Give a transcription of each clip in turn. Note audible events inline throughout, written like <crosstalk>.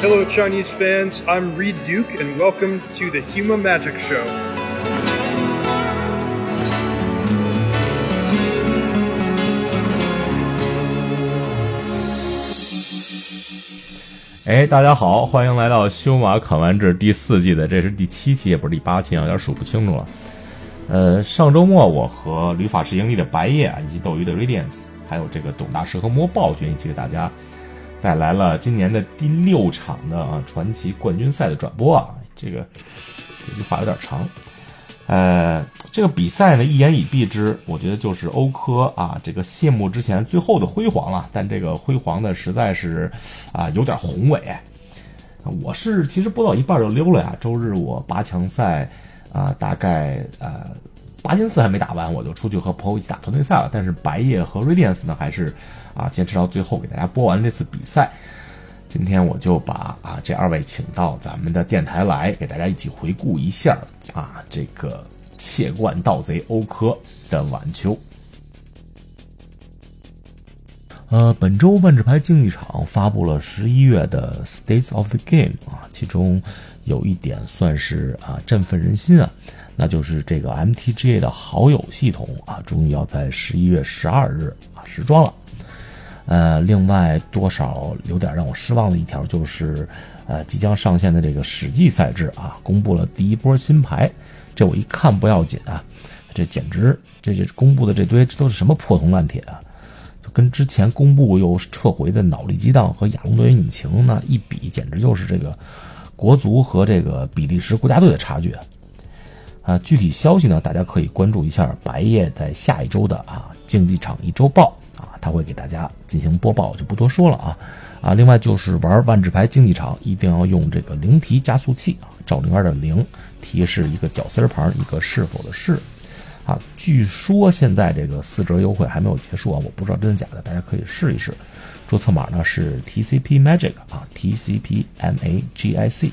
Hello, Chinese fans. I'm Reed Duke, and welcome to the Huma Magic Show. 哎，大家好，欢迎来到《修马砍完志》第四季的，这是第七期，也不是第八期啊，有点数不清楚了。呃，上周末我和旅法师营地的白夜以及斗鱼的 Radiance，还有这个董大师和摸暴君一起给大家带来了今年的第六场的传奇冠军赛的转播啊。这个这句话有点长。呃，这个比赛呢，一言以蔽之，我觉得就是欧科啊，这个谢幕之前最后的辉煌了。但这个辉煌呢，实在是啊有点宏伟。我是其实播到一半就溜了呀。周日我八强赛啊，大概呃八进四还没打完，我就出去和朋友一起打团队赛了。但是白夜和 Radiance 呢，还是啊坚持到最后给大家播完这次比赛。今天我就把啊这二位请到咱们的电台来，给大家一起回顾一下啊这个窃冠盗贼欧科的晚秋。呃，本周万智牌竞技场发布了十一月的 States of the Game 啊，其中有一点算是啊振奋人心啊，那就是这个 MTGA 的好友系统啊，终于要在十一月十二日啊时装了。呃，另外多少有点让我失望的一条就是，呃，即将上线的这个史记赛制啊，公布了第一波新牌。这我一看不要紧啊，这简直这这公布的这堆这都是什么破铜烂铁啊？就跟之前公布又撤回的脑力激荡和亚龙多元引擎呢一比，简直就是这个国足和这个比利时国家队的差距啊！具体消息呢，大家可以关注一下白夜在下一周的啊竞技场一周报。啊，他会给大家进行播报，就不多说了啊啊！另外就是玩万智牌竞技场一定要用这个灵提加速器啊，赵灵儿的零提是一个绞丝旁，一个是否的是啊。据说现在这个四折优惠还没有结束啊，我不知道真的假的，大家可以试一试。注册码呢是 TCP Magic 啊，TCP M A G I C。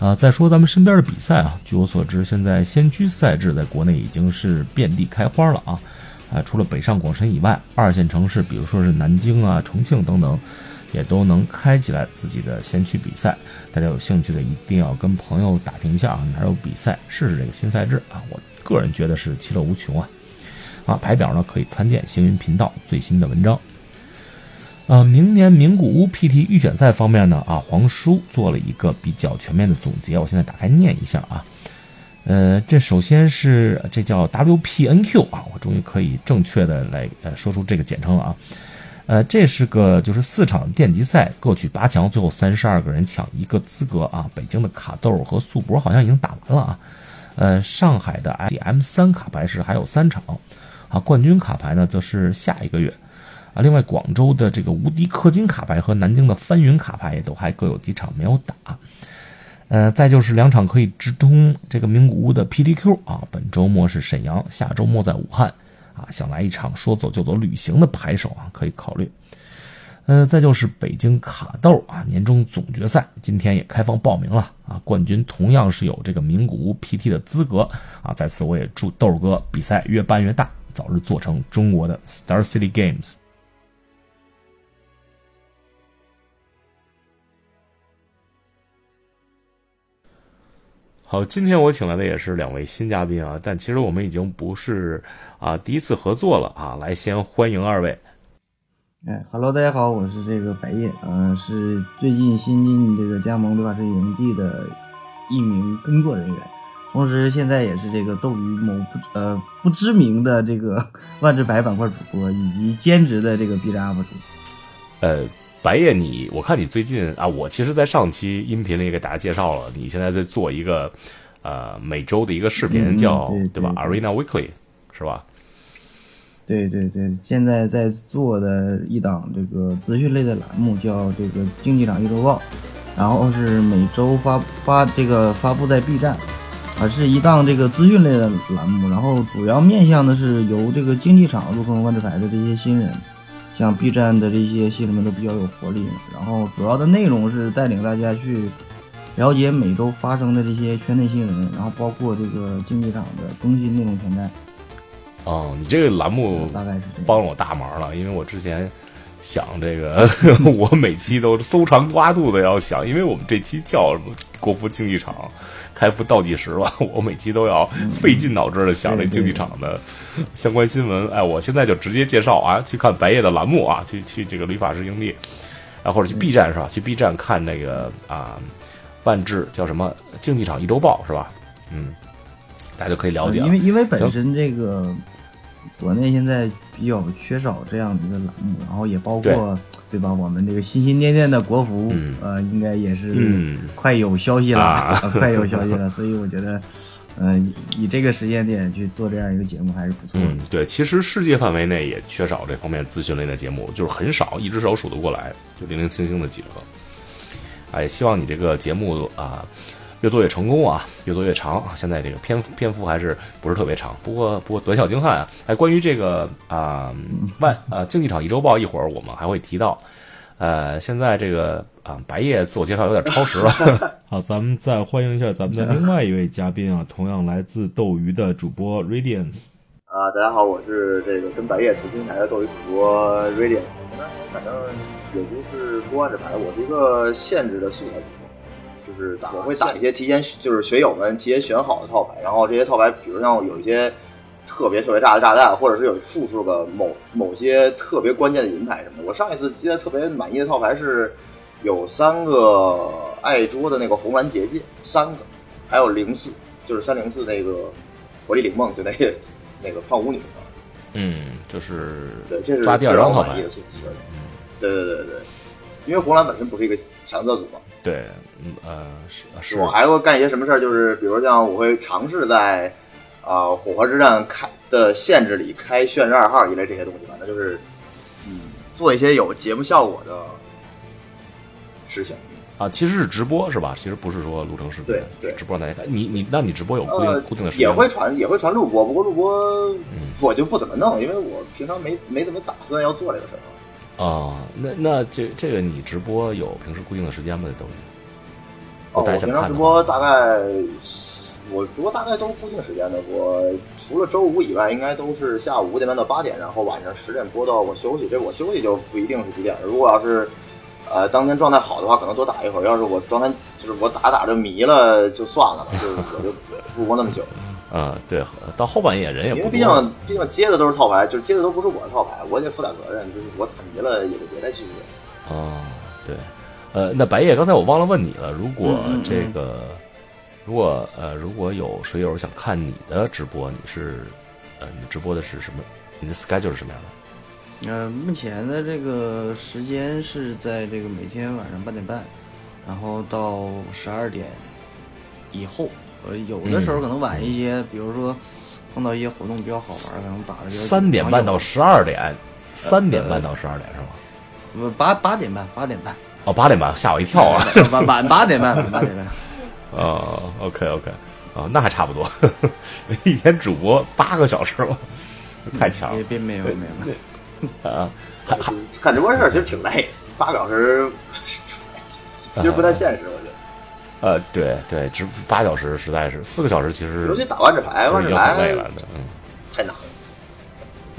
啊，再说咱们身边的比赛啊，据我所知，现在先驱赛制在国内已经是遍地开花了啊！啊，除了北上广深以外，二线城市，比如说是南京啊、重庆等等，也都能开起来自己的先驱比赛。大家有兴趣的，一定要跟朋友打听一下啊，哪有比赛，试试这个新赛制啊！我个人觉得是其乐无穷啊！啊，排表呢可以参见星云频道最新的文章。呃，明年名古屋 PT 预选赛方面呢，啊，黄叔做了一个比较全面的总结，我现在打开念一下啊。呃，这首先是这叫 WPNQ 啊，我终于可以正确的来呃说出这个简称了啊。呃，这是个就是四场电击赛，各取八强，最后三十二个人抢一个资格啊。北京的卡豆和素博好像已经打完了啊。呃，上海的 M 三卡牌是还有三场，啊，冠军卡牌呢则是下一个月。啊，另外广州的这个无敌氪金卡牌和南京的翻云卡牌也都还各有几场没有打，呃，再就是两场可以直通这个名古屋的 PTQ 啊，本周末是沈阳，下周末在武汉，啊，想来一场说走就走旅行的牌手啊，可以考虑。呃，再就是北京卡豆啊，年终总决赛今天也开放报名了啊，冠军同样是有这个名古屋 PT 的资格啊，在此我也祝豆哥比赛越办越大，早日做成中国的 Star City Games。好，今天我请来的也是两位新嘉宾啊，但其实我们已经不是啊第一次合作了啊，来先欢迎二位。哎，Hello，大家好，我是这个白夜，嗯，是最近新进这个加盟刘法师营地的一名工作人员，同时现在也是这个斗鱼某不呃不知名的这个 <laughs> 万智牌板块主播，以及兼职的这个 B 站 UP 主。呃。白夜，你我看你最近啊，我其实，在上期音频里给大家介绍了，你现在在做一个呃每周的一个视频，叫对吧？Arena Weekly 是吧？对对对，现在在做的一档这个资讯类的栏目，叫这个竞技场一周报，然后是每周发发这个发布在 B 站，啊，是一档这个资讯类的栏目，然后主要面向的是由这个竞技场入坑万智牌的这些新人。像 B 站的这些新人们都比较有活力，然后主要的内容是带领大家去了解每周发生的这些圈内新闻，然后包括这个竞技场的更新内容全在。哦，你这个栏目大概是。帮了我大忙了，因为我之前想这个，<laughs> 我每期都搜肠刮肚的要想，因为我们这期叫什么国服竞技场开服倒计时了，<laughs> 我每期都要费尽脑汁的想这竞技场的相关新闻。哎，我现在就直接介绍啊，去看白夜的栏目啊，去去这个旅法师营地，啊或者去 B 站是吧？去 B 站看那个啊万智叫什么竞技场一周报是吧？嗯，大家就可以了解因为因为本身这个国内现在比较缺少这样的一个栏目，然后也包括对吧？我们这个心心念念的国服，嗯呃，应该也是嗯快有消息了，啊 <laughs> 呃快有消息了，所以我觉得，呃，以以这个时间点去做这样一个节目还是不错的。嗯，对，其实世界范围内也缺少这方面资讯类的节目，就是很少，一只手数得过来，就零零星星的几个。哎，希望你这个节目啊、越做越成功啊，越做越长。现在这个篇幅篇幅还是不是特别长，不过不过短小精悍啊。哎，关于这个啊、万呃竞技场一周报，一会儿我们还会提到。呃，现在这个啊、白夜自我介绍有点超时了。<laughs> 好，咱们再欢迎一下咱们的另外一位嘉宾啊，同样来自斗鱼的主播 Radiance。啊，大家好，我是这个跟白夜同平台的斗鱼主播 Radiance。反正也就是播万智牌，我是一个限制的素材就是我会打一些提前就是学友们提前选好的套牌，然后这些套牌，比如像有一些特别特别炸的炸弹，或者是有复数的某某些特别关键的银牌什么的。我上一次记得特别满意的套牌是有三个爱桌的那个红蓝结界，三个，还有零四，就是三零四那个活力灵梦，就那个那个胖舞女啊。嗯，就是对，这是抓第二张套牌。对对对对，因为红蓝本身不是一个强色组嘛，对，嗯呃是是我还会干一些什么事儿，就是比如像我会尝试在啊、呃火花之战开的限制里开炫日二号一类这些东西，吧，那就是嗯做一些有节目效果的事情。啊，其实是直播是吧？其实不是说录成视频，对对直播让大家看。你你那你直播有固定、呃固定的时间？也会传也会传录播，不过录播嗯我就不怎么弄，因为我平常没没怎么打算要做这个事儿。啊，那那这这个你直播有平时固定的时间吗？都哦，大家我平常直播大概，我直播大概都是固定时间的。我除了周五以外，应该都是下午五点半到八点，然后晚上十点播到我休息。这我休息就不一定是几点。如果要是呃当天状态好的话，可能多打一会儿；要是我状态就是我打打就迷了，就算了吧，就我就不播那么久。啊，对，到后半夜人也因为。毕竟毕竟接的都是套牌，就是接的都不是我的套牌，我得负点责任。就是我打迷了，也就别再继续接。哦，对，呃，那白夜，刚才我忘了问你了，如果嗯嗯嗯这个，如果呃，如果有水友想看你的直播，你是呃，你直播的是什么？你的 schedule 是什么样的？呃，目前的这个时间是在这个每天晚上八点半，然后到十二点以后。呃，有的时候可能晚一些，比如说碰到一些活动比较好玩，可能打的比较三点半到十，二点，三点半到十二点是吗？不八八点半，八点半，哦，八点半，吓我一跳啊！<laughs> 晚晚八点半，晚八点半。<laughs> 哦，OK OK，哦，那还差不多，一天主播八个小时吗？太强了别别没有没有，<laughs> 啊！还还看直播事儿其实挺累，八个小时其实不太现实。呃，对对，直八小时实在是四个小时，其实尤其打万智牌，其实已经万智牌很累了，嗯太难了。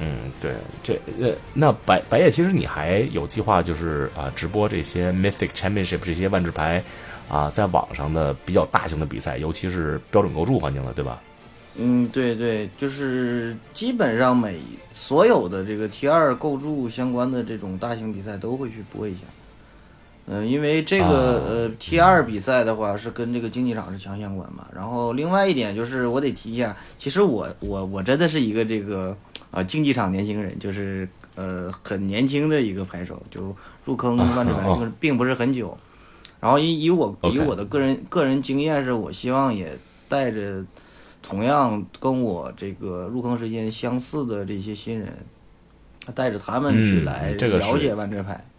嗯，对，这呃，那白白夜其实你还有计划，就是啊、直播这些 Mythic Championship 这些万智牌啊、在网上的比较大型的比赛，尤其是标准构筑环境的，对吧？嗯，对对，就是基本上每所有的这个 T 二构筑相关的这种大型比赛都会去播一下。嗯、因为这个、啊呃 T 二比赛的话是跟这个竞技场是强相关嘛。然后另外一点就是我得提一下，其实我我我真的是一个这个啊、竞技场年轻人，就是呃很年轻的一个牌手，就入坑万智牌哦并并不是很久。然后以以我以我的个人个人经验是，我希望也带着同样跟我这个入坑时间相似的这些新人，带着他们去嗯来了解万智牌。嗯，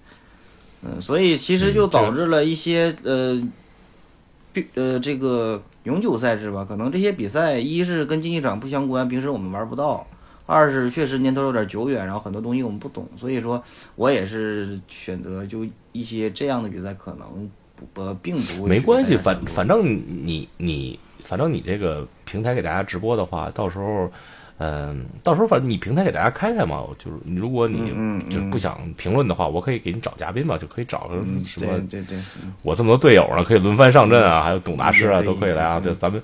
所以其实就导致了一些、呃，比呃这个永久赛制吧，可能这些比赛一是跟竞技场不相关，平时我们玩不到；二是确实年头有点久远，然后很多东西我们不懂，所以说我也是选择就一些这样的比赛，可能不呃并不会没关系，反反正你你反正你这个平台给大家直播的话，到时候嗯，到时候反正你平台给大家开开嘛，就是如果你就是不想评论的话，我可以给你找嘉宾嘛，就可以找个嗯，什么对对对，嗯我这么多队友呢，可以轮番上阵啊，还有董大师啊，嗯都可以来啊。对，咱们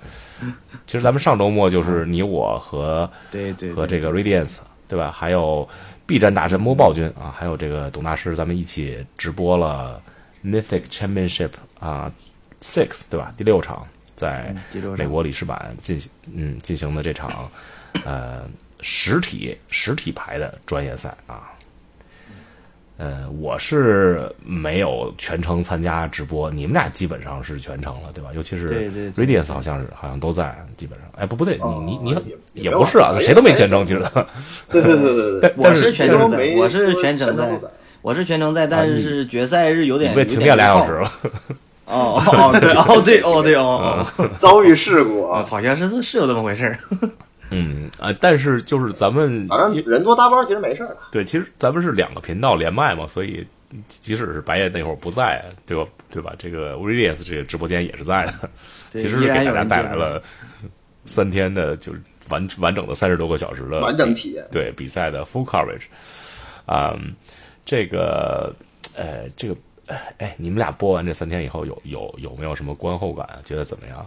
其实咱们上周末就是你我和 <laughs> 对对和这个 Radiance 对吧？还有 B 站大神摸暴君啊，还有这个董大师，咱们一起直播了 Mythic Championship 啊 Six 对吧？第六场在美国里士版进行嗯进行的这场呃实体实体牌的专业赛啊。呃，我是没有全程参加直播，你们俩基本上是全程了，对吧？尤其是对对对 Radiance 好像是好像都在，基本上。哎，不不对，哦你你你也也不是啊，也谁都没全程，其实。<laughs> 对对对对对，我是全程在，我是全程在我是全程在，但是决赛日有点你被停电俩小时。了。哦哦对哦对哦对哦哦，<laughs> 遭遇事故哦啊，<laughs> 好像是是有这么回事儿。嗯啊，但是就是咱们反正人多搭班其实没事儿。对，其实咱们是两个频道连麦嘛，所以即使是白夜那会儿不在，对吧？对吧？这个 Radiance 这个直播间也是在的，<laughs> 其实是给大家带来了三天的，就是完完整的三十多个小时的完整体验对比赛的 full coverage。啊、这个呃，这个哎，你们俩播完这三天以后，有有有没有什么观后感？觉得怎么样？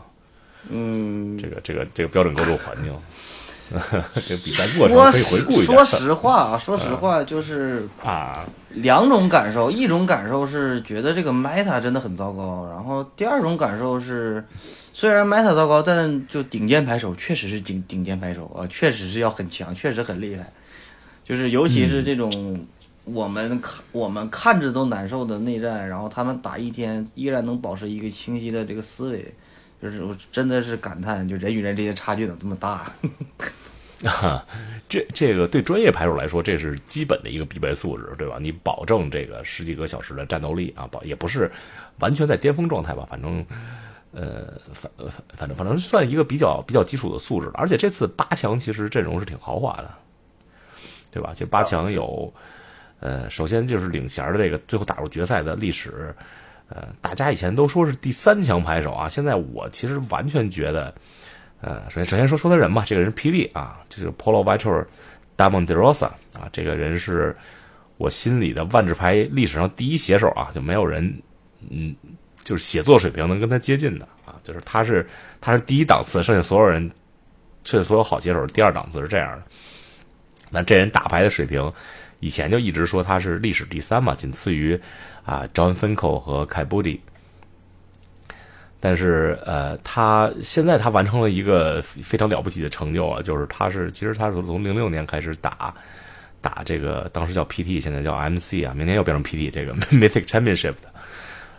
嗯，这个这个这个标准构筑环境，<laughs> 这个比赛过程说可以回顾一下。实说实话啊，说实话就是啊，两种感受，一种感受是觉得这个 meta 真的很糟糕，然后第二种感受是，虽然 meta 糟糕，但就顶尖牌手确实是顶顶尖牌手啊，确实是要很强，确实很厉害，就是尤其是这种我们看我们看着都难受的内战，然后他们打一天依然能保持一个清晰的这个思维，就是我真的是感叹，就人与人之间差距怎么这么大？<laughs> 啊，这这个对专业牌手来说，这是基本的一个必备素质，对吧？你保证这个十几个小时的战斗力啊，保也不是完全在巅峰状态吧，反正呃，反反反正反正算一个比较比较基础的素质了。而且这次八强其实阵容是挺豪华的，对吧？其实八强有呃，首先就是领衔的这个最后打入决赛的历史，呃，大家以前都说是第三强牌手啊，现在我其实完全觉得。呃，首先首先说说他人吧，这个人是 PV 啊，这个 Polo Vitor Damon De Rosa 啊，这个人是我心里的万智牌历史上第一写手啊，就没有人嗯，就是写作水平能跟他接近的啊，就是他是他是第一档次，剩下所有人，剩下所有好写手第二档次是这样的。那这人打牌的水平，以前就一直说他是历史第三嘛，仅次于啊 John Finkel 和 Kai Budi。但是呃，他现在他完成了一个非常了不起的成就啊，就是他是其实他是从零六年开始打打这个当时叫 PT，现在叫 MC 啊，明年又变成 PT 这个 <laughs> Mythic Championship 的，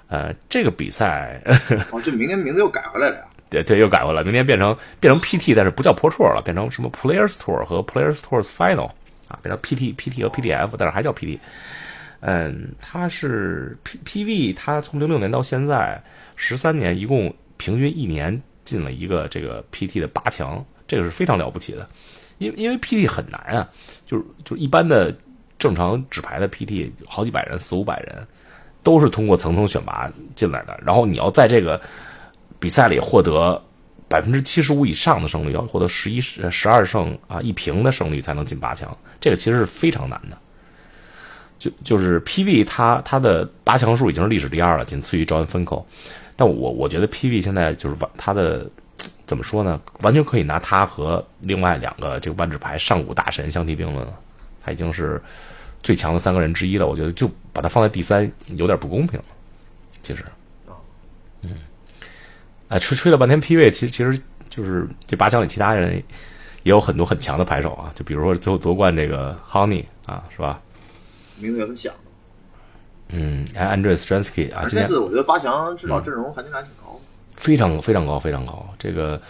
呃，这个比赛 <laughs> 哦，这明年名字又改回来了呀。对对又改回来，明年变成变成 PT，但是不叫 Pro Tour 了，变成什么 Players Tour 和 Players Tours Final 啊，变成 PT PT 和 PTF，但是还叫 PT。嗯，他是 P PV，他从零六年到现在。十三年，一共平均一年进了一个这个 PT 的八强，这个是非常了不起的。因因为 PT 很难啊，就是就是一般的正常纸牌的 PT，好几百人、四五百人，都是通过层层选拔进来的。然后你要在这个比赛里获得百分之七十五以上的胜率，要获得十一十二胜啊一平的胜率才能进八强，这个其实是非常难的。就就是 PV，它它的八强数已经是历史第二了，仅次于 John Finkel。但我我觉得 PV 现在就是完，他的怎么说呢？完全可以拿他和另外两个这个万智牌上古大神相提并论了。他已经是最强的三个人之一了。我觉得就把他放在第三有点不公平。其实，嗯，哎，吹吹了半天 PV，其实其实就是这八强里其他人也有很多很强的牌手啊。就比如说最后夺冠这个 Honey 啊，是吧？名字也很响。嗯，哎，Andrei Stransky 啊，这次我觉得八强至少阵容含金量挺高的。非常非常高，非常高。这个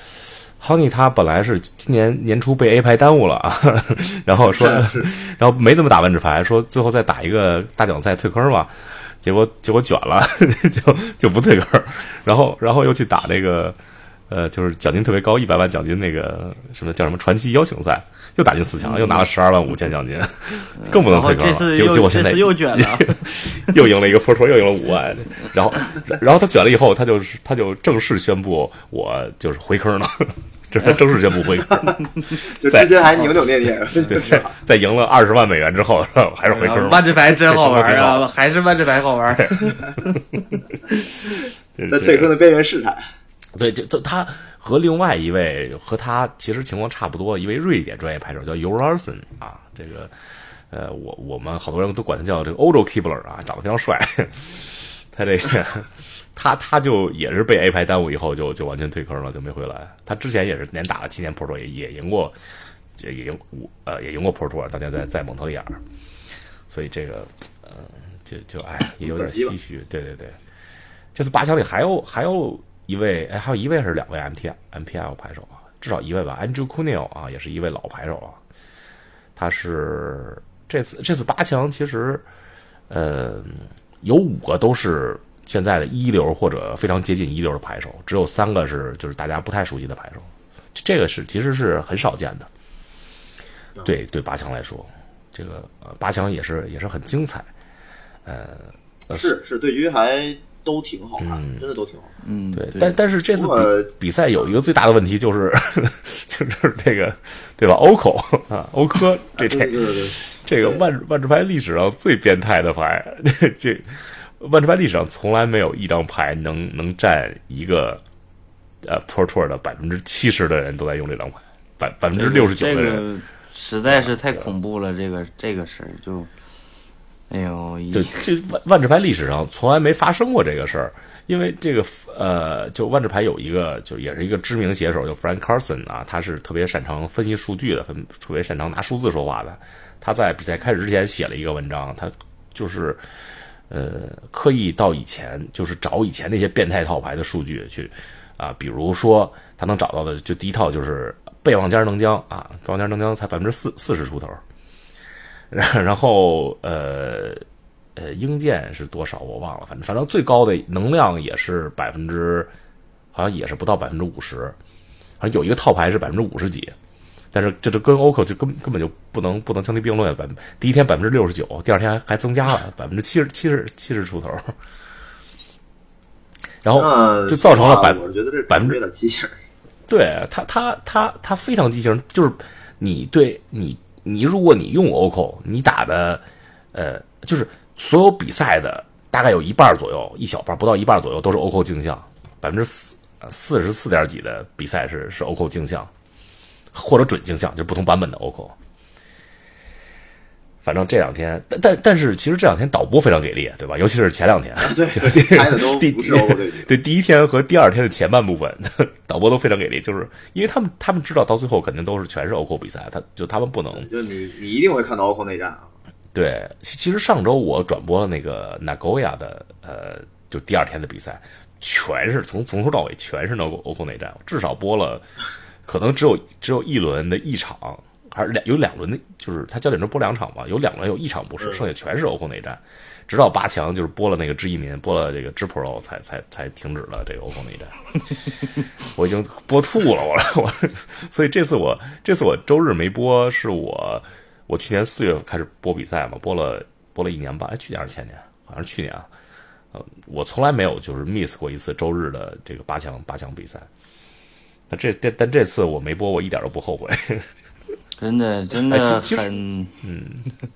Honey 他本来是今年年初被 A 牌耽误了啊，<laughs> 然后说，<laughs> 然后没怎么打万智牌，说最后再打一个大奖赛退坑吧，结果结果卷了，<laughs> 就就不退坑，然后然后又去打这个呃，就是奖金特别高，一百万奖金那个什么叫什么传奇邀请赛，又打进四强，又拿了十二万五千奖金，更不能退坑了。这次结果结果现在又这次又卷了，<laughs> 又赢了一个 Pro Tour，又赢了五万，然后然后他卷了以后，他就是他就正式宣布我就是回坑了，这正式宣布回坑。<laughs> 就之前还扭扭捏捏，<laughs> 对，在在赢了二十万美元之后，还是回坑了。万智牌真好玩啊，还是万智牌好玩。在退坑的边缘试探。对，就就他和另外一位和他其实情况差不多，一位瑞典专业拍手叫 s o n 啊，这个呃，我我们好多人都管他叫这个欧洲 Kibler 啊，长得非常帅。<laughs> 他这个他他就也是被 A 牌耽误以后就就完全退坑了，就没回来。他之前也是连打了七年 Pro Tour，也也赢过，也赢呃也赢过 Pro Tour，当年在在蒙特利尔。所以这个呃就就哎也有点唏嘘。对对对，这次八强里还有还有。一位哎，还有一位是两位 M T M P L 牌手啊，至少一位吧。Andrew Cuneo 啊，也是一位老牌手啊。他是这次这次八强，其实呃有五个都是现在的一流或者非常接近一流的牌手，只有三个是就是大家不太熟悉的牌手。这个是其实是很少见的。对对，八强来说，这个呃八强也是也是很精彩。呃，是是对于还。都挺好看，真的都挺好看。嗯，对。但但是这次比比赛有一个最大的问题，就是 <laughs> 就是这个，对吧？欧口啊，欧科这这 <laughs> 这个万万智牌历史上最变态的牌，<laughs> 这万智牌历史上从来没有一张牌能能占一个呃 Pro Tour 的百分之七十的人都在用这张牌，百百分之六十九的人，实在是太恐怖了。这个这个事儿就。哎呦，就这万万智牌历史上从来没发生过这个事儿，因为这个呃，就万智牌有一个，就也是一个知名写手，叫 Frank Carson 啊，他是特别擅长分析数据的，分特别擅长拿数字说话的。他在比赛开始之前写了一个文章，他就是呃刻意到以前，就是找以前那些变态套牌的数据去啊，比如说他能找到的，就第一套就是背望尖能将啊，背望尖能将才百分之四四十出头。<laughs> 然后呃呃，英剑是多少我忘了，反正反正最高的能量也是百分之，好像也是不到百分之五十，好像有一个套牌是百分之五十几，但是这就跟欧克就根根本就不能不能相提并论，百第一天百分之六十九，第二天还还增加了百分之七十七十七十出头，然后就造成了百，我觉得这百分之有点畸形，对他他他他非常畸形，就是你对你。你如果你用 OCO，你打的，呃，就是所有比赛的大概有一半左右，一小半不到一半左右都是 OCO 镜像，百分之四四十四点几的比赛是是 OCO 镜像，或者准镜像，就不同版本的 OCO。反正这两天，但但但是，其实这两天导播非常给力，对吧？尤其是前两天，<laughs> 对，拍的都对第一天和第二天的前半部分，<laughs> 导播都非常给力，就是因为他们他们知道到最后肯定都是全是 OCO 比赛，他就他们不能，就你你一定会看到 OCO 内战啊。对，其实上周我转播了那个 Nagoya 的呃，就第二天的比赛，全是从从头到尾全是 OCO 内战，至少播了，可能只有只有一轮的一场。还是两有两轮的，就是他焦点中播两场嘛，有两轮有一场不是，剩下全是 OCO 内战，直到八强就是播了那个知一民，播了这个知 Pro 才才才停止了这个 OCO 内战。<laughs> 我已经播吐了，我我，所以这次我这次我周日没播，是我我去年四月开始播比赛嘛，播了播了一年半，哎，去年还是前年？好像是去年啊。呃，我从来没有就是 miss 过一次周日的这个八强八强比赛。那这这但这次我没播，我一点都不后悔。真的，真的很，嗯，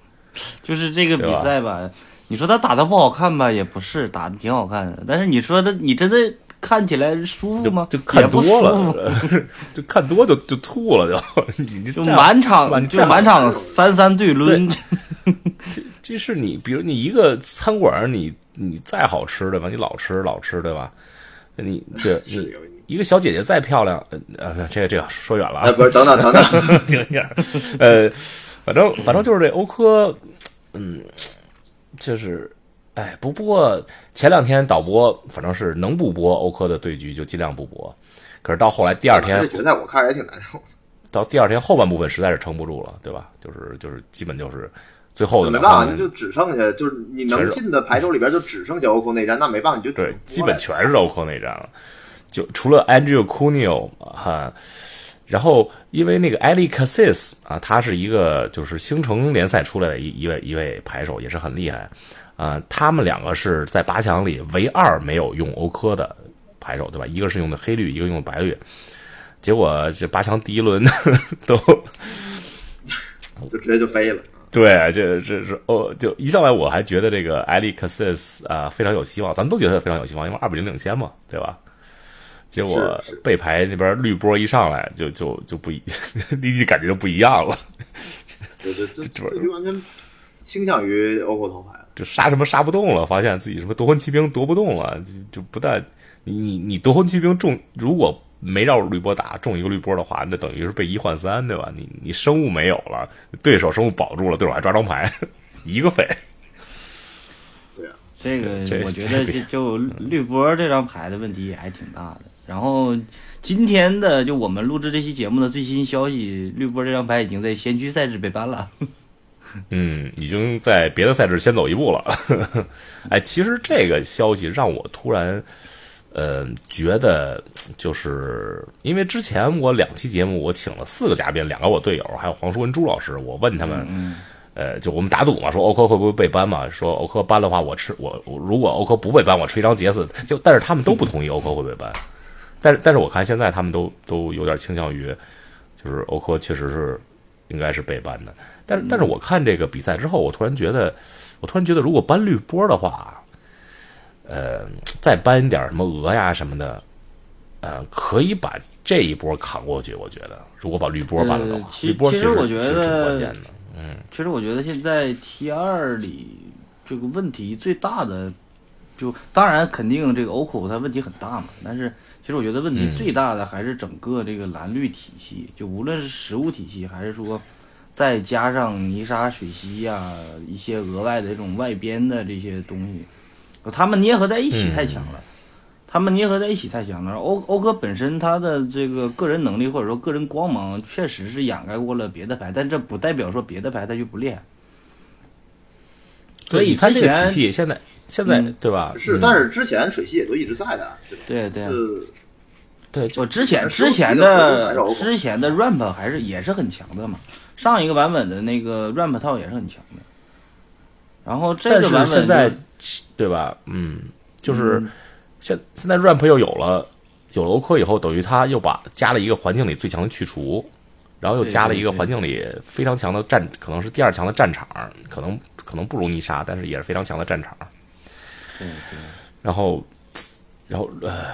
<laughs> 就是这个比赛吧。你说他打的不好看吧，也不是，打的挺好看的。但是你说他，你真的看起来舒服吗？就看多了，就看多就就吐了，<laughs> 就就满场就满场三三对抡。即使你比如你一个餐馆，你你再好吃对吧？你老吃老吃对吧？你这你。一个小姐姐再漂亮，呃，这个这个说远了啊，不是，等等 <laughs> 等等，停一下，呃，反正反正就是这欧科，嗯，就是，哎，不不过前两天导播反正是能不播欧科的对局就尽量不播，可是到后来第二天，决赛我看着也挺难受，到第二天后半部分实在是撑不住了，对吧？就是就是基本就是最后的没办法，那就只剩下就是你能进的牌手里边就只剩下欧科内战，那没办法，你就对，基本全是欧科内战了。就除了 Andrew Cuneo 哈，然后因为那个 Ali Cassis 啊，他是一个就是星城联赛出来的一一位一位牌手，也是很厉害啊。他们两个是在八强里唯二没有用欧科的牌手，对吧？一个是用的黑绿，一个用的白绿。结果这八强第一轮 <laughs> 都 <laughs> 就直接就飞了。对，这这是哦，就一上来我还觉得这个艾利克斯斯啊非常有希望，咱们都觉得非常有希望，因为二比零领先嘛，对吧？结果背牌那边绿波一上来就就就不一，<laughs> 立即感觉就不一样了，对对，这 <laughs> 这这局完全倾向于欧扣头牌。就杀什么杀不动了，发现自己什么夺魂骑兵夺不动了，就就不但你你你夺魂骑兵中如果没绕绿波打中一个绿波的话，那等于是被一换三，对吧？你你生物没有了，对手生物保住了，对手还抓张牌，<laughs> 一个废。对啊，这个我觉得这就就绿波这张牌的问题也还挺大的。然后今天的就我们录制这期节目的最新消息，绿波这张牌已经在先驱赛制被 ban 了。<laughs> 嗯，已经在别的赛制先走一步了。<laughs> 哎，其实这个消息让我突然，呃，觉得就是因为之前我两期节目我请了四个嘉宾，两个我队友，还有黄叔跟朱老师，我问他们，嗯，呃，就我们打赌嘛，说欧科会不会被搬嘛？说欧科搬的话，我吃我我如果欧科不被搬，我吃一张杰斯。就但是他们都不同意欧科会被搬，但是但是我看现在他们都都有点倾向于，就是欧科确实是应该是被搬的。但是但是我看这个比赛之后，我突然觉得，我突然觉得如果搬绿波的话，呃，再搬一点什么鹅呀什么的，呃，可以把这一波扛过去。我觉得，如果把绿波搬了的话，绿波其实我觉得挺关键的。嗯其实我觉得现在 T 二里这个问题最大的，就当然肯定这个 OCO 它问题很大嘛，但是其实我觉得问题最大的还是整个这个蓝绿体系，就无论是实物体系，还是说再加上泥沙、水系呀、一些额外的这种外边的这些东西，他们捏合在一起太强了。他们捏合在一起太强了。欧欧哥本身他的这个个人能力或者说个人光芒，确实是掩盖过了别的牌，但这不代表说别的牌他就不厉害。所以你看这个体系，现在现在、嗯对吧？是，嗯但是之前水系也都一直在的，对吧？对对，我之前之前的之前的 ramp 还是也是很强的嘛，上一个版本的那个 ramp 套也是很强的。然后这个版本现在对吧？嗯，就是嗯现现在 ramp 又有了有了欧科以后，等于他又把加了一个环境里最强的去除，然后又加了一个环境里非常强的战，可能是第二强的战场，可能可能不如泥沙，但是也是非常强的战场。对对。然后，然后呃，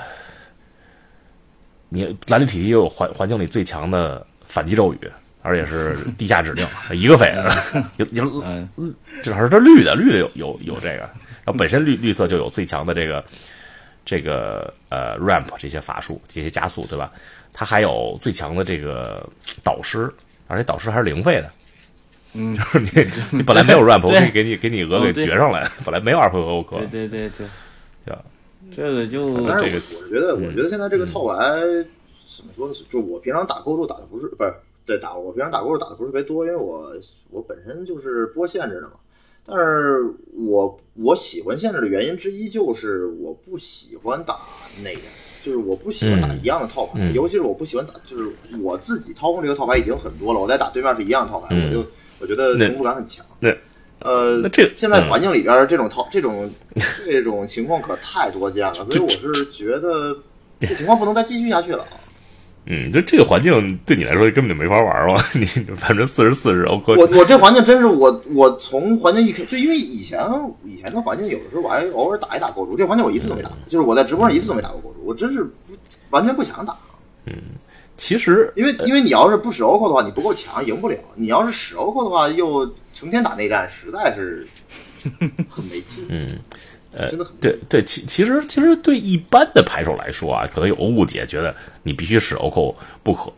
你蓝绿体系又有环环境里最强的反击咒语，而且是地下指令，一个匪，<laughs> 有有嗯，至少是这绿的，绿的有有有这个，然后本身绿绿色就有最强的这个这个呃 ramp 这些法术这些加速，对吧？它还有最强的这个导师，而且导师还是零费的。嗯。就是你你本来没有 <laughs> ramp，我可以给你给你额给哦对。绝上来，本来没有二回合欧科，对对对对，对吧？这个就但是这个我我觉得，嗯。我觉得现在这个套牌怎么说呢？就我平常打勾住打的不是不是对打我平常打勾住打的不是特别多，因为我我本身就是播限制的嘛。但是我我喜欢限制的原因之一就是我不喜欢打那个，就是我不喜欢打一样的套牌，尤其是我不喜欢打，就是我自己掏空这个套牌已经很多了，我再打对面是一样的套牌，嗯。我就我觉得重复感很强。那呃，那这现在嗯。环境里边这种套、这种这种情况可太多见了，<laughs> 所以我是觉得这情况不能再继续下去了。嗯，就这个环境对你来说根本就没法玩了，你百分之四十四是欧科，我我这环境真是我我从环境一开，就因为以前以前的环境有的时候我还偶尔打一打构筑，这环境我一次都没打过，就是我在直播上一次都没打过构筑，我真是不完全不想打，其实因为因为你要是不使 OCO 的话，你不够强，赢不了；你要是使 OCO 的话，又成天打内战，实在是很没劲，嗯。呃对对，其其实其实对一般的牌手来说啊，可能有误解，觉得你必须使 OCO 不可。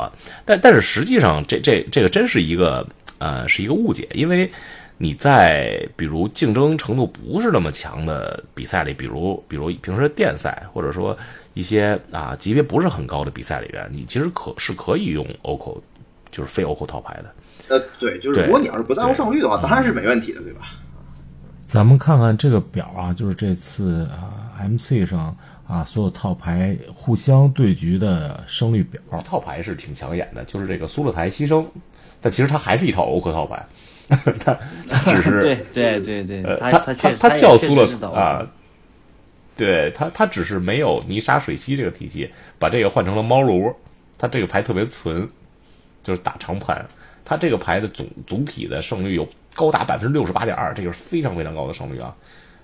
但但是实际上，这这这个真是一个呃是一个误解，因为你在比如竞争程度不是那么强的比赛里，比如比如平时电赛，或者说一些啊级别不是很高的比赛里边，你其实可是可以用 OCO，就是非 OCO 套牌的。呃，对，就是如果你要是不在乎胜率的话，当然是没问题的，对吧？咱们看看这个表啊，就是这次啊 MC 上啊所有套牌互相对局的胜率表。套牌是挺抢眼的，就是这个苏勒台牺牲，但其实它还是一套欧克套牌，<laughs> 它它只是对对对对，呃，他他确实也他叫苏勒啊，对他他只是没有泥沙水溪这个体系，把这个换成了猫炉，它这个牌特别存，就是打长盘。它这个牌的总总体的胜率有高达百分之六十八点二，这个是非常非常高的胜率啊。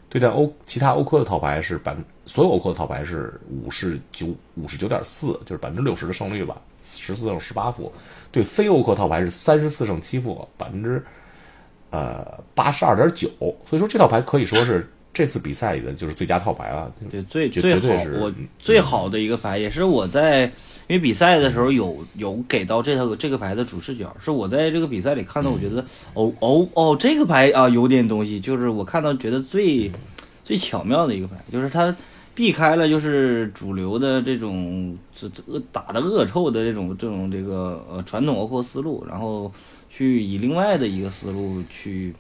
对战欧其他欧科的套牌是百所有欧科的套牌是五十九五十九点四，就是百分之六十的胜率吧，十四胜十八负。对非欧科套牌是三十四胜七负，百分之呃八十二点九。所以说这套牌可以说是这次比赛里的就是最佳套牌了。对，最绝最绝对是好我最好的一个牌，也是我在因为比赛的时候有有给到这套这个牌的主视角，是我在这个比赛里看到，我觉得哦哦哦，这个牌啊有点东西，就是我看到觉得最最巧妙的一个牌，就是它避开了就是主流的这种这这恶打的恶臭的这种这种这个呃传统欧扣思路，然后去以另外的一个思路去。